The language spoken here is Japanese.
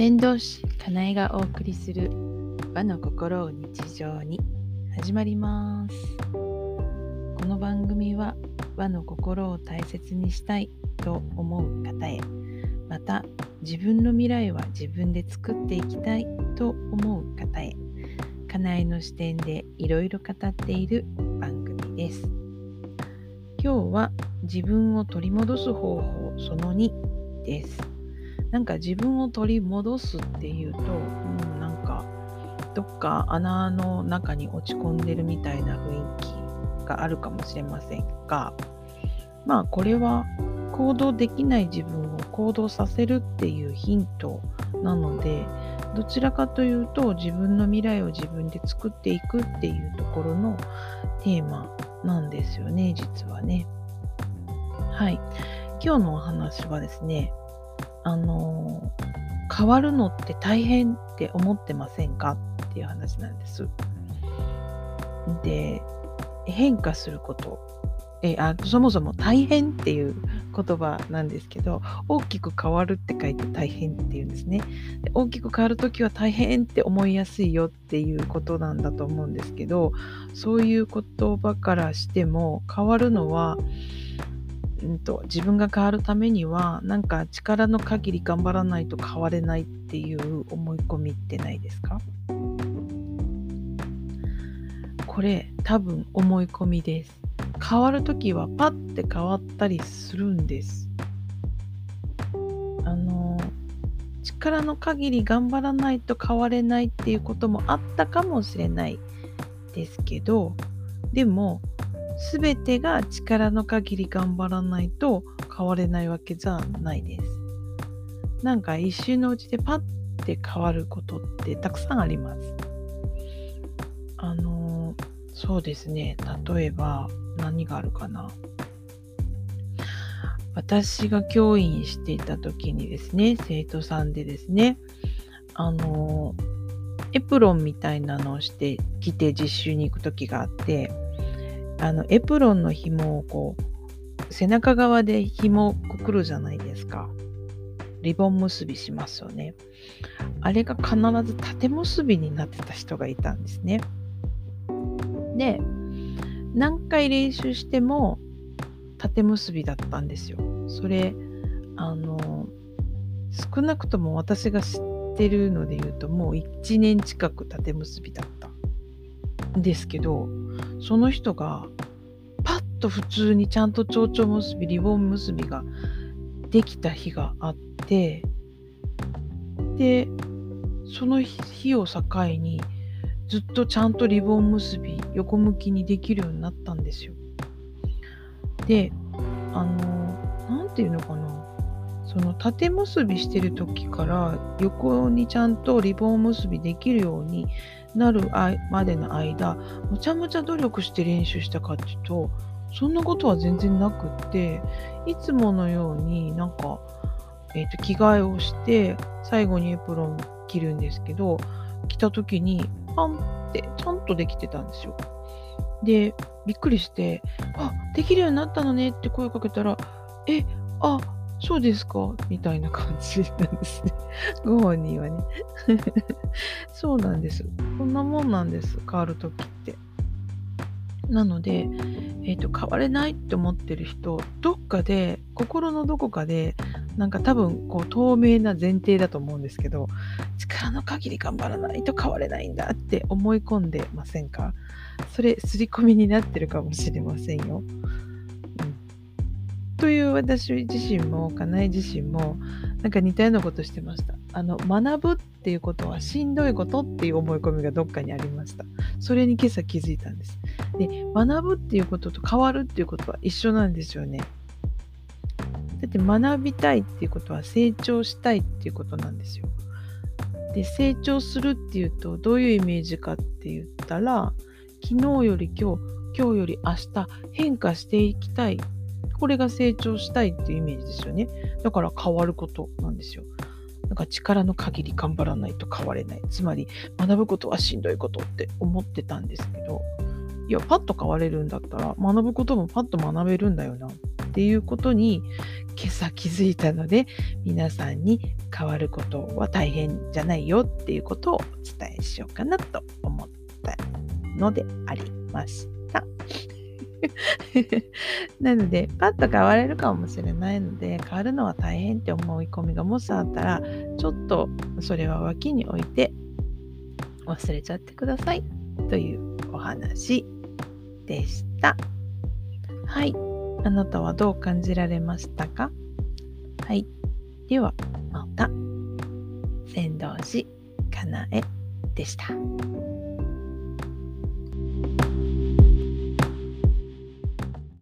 先導師かなえがお送りする和の心を日常に始まります。この番組は和の心を大切にしたいと思う方へまた自分の未来は自分で作っていきたいと思う方へかなえの視点でいろいろ語っている番組です。今日は自分を取り戻す方法その2です。なんか自分を取り戻すっていうと、うん、なんかどっか穴の中に落ち込んでるみたいな雰囲気があるかもしれませんがまあこれは行動できない自分を行動させるっていうヒントなのでどちらかというと自分の未来を自分で作っていくっていうところのテーマなんですよね実はね。はい今日のお話はですねあの変わるのって大変って思ってませんかっていう話なんです。で変化することえあそもそも大変っていう言葉なんですけど大きく変わるって書いて大変っていうんですねで大きく変わる時は大変って思いやすいよっていうことなんだと思うんですけどそういう言葉からしても変わるのはうんと、自分が変わるためにはなんか力の限り頑張らないと変われないっていう思い込みってないですか？これ多分思い込みです。変わる時はパッて変わったりするんです。あの力の限り頑張らないと変われないっていうこともあったかもしれないですけどでも全てが力の限り頑張らないと変われないわけじゃないです。なんか一瞬のうちでパッて変わることってたくさんあります。あのそうですね例えば何があるかな私が教員していた時にですね生徒さんでですねあのエプロンみたいなのをして着て実習に行く時があってあのエプロンの紐をこう背中側で紐をくくるじゃないですか。リボン結びしますよね。あれが必ず縦結びになってた人がいたんですね。で、何回練習しても縦結びだったんですよ。それ、あの、少なくとも私が知ってるので言うともう1年近く縦結びだったんですけど、その人がパッと普通にちゃんと蝶々結びリボン結びができた日があってでその日を境にずっとちゃんとリボン結び横向きにできるようになったんですよ。であの何て言うのかなその縦結びしてる時から横にちゃんとリボン結びできるようになるまでの間むちゃむちゃ努力して練習したかっていうとそんなことは全然なくっていつものようになんか、えーと、着替えをして最後にエプロン着るんですけど着た時にパンってちゃんとできてたんですよ。でびっくりして「あできるようになったのね」って声かけたら「えあそうですか？みたいな感じなんですね。ご本人はね。そうなんです。こんなもんなんです。変わるときって。なので、えーと、変われないって思ってる人どっかで心のどこかでなんか多分こう透明な前提だと思うんですけど力の限り頑張らないと変われないんだって思い込んでませんか？それ刷り込みになってるかもしれませんよ。という私自身もかなえ自身もなんか似たようなことしてました。あの学ぶっていうことはしんどいことっていう思い込みがどっかにありました。それに今朝気づいたんです。で学ぶっていうことと変わるっていうことは一緒なんですよね。だって学びたいっていうことは成長したいっていうことなんですよ。で成長するっていうとどういうイメージかって言ったら昨日より今日今日より明日変化していきたいこれが成長したいっていうイメージですよね。だから変わることなんですよ。なんか力の限り頑張らないと変われない。つまり学ぶことはしんどいことって思ってたんですけど、いや、パッと変われるんだったら学ぶこともパッと学べるんだよな。っていうことに今朝気づいたので皆さんに変わることは大変じゃないよっていうことをお伝えしようかなと思ったのでありました。なので、パッと変われるかもしれないので、変わるのは大変って思い込みがもしあったら、ちょっとそれは脇に置いて忘れちゃってくださいというお話でした。はい。あなたはどう感じられましたか？はい。では、また。仙道寺かなえでした。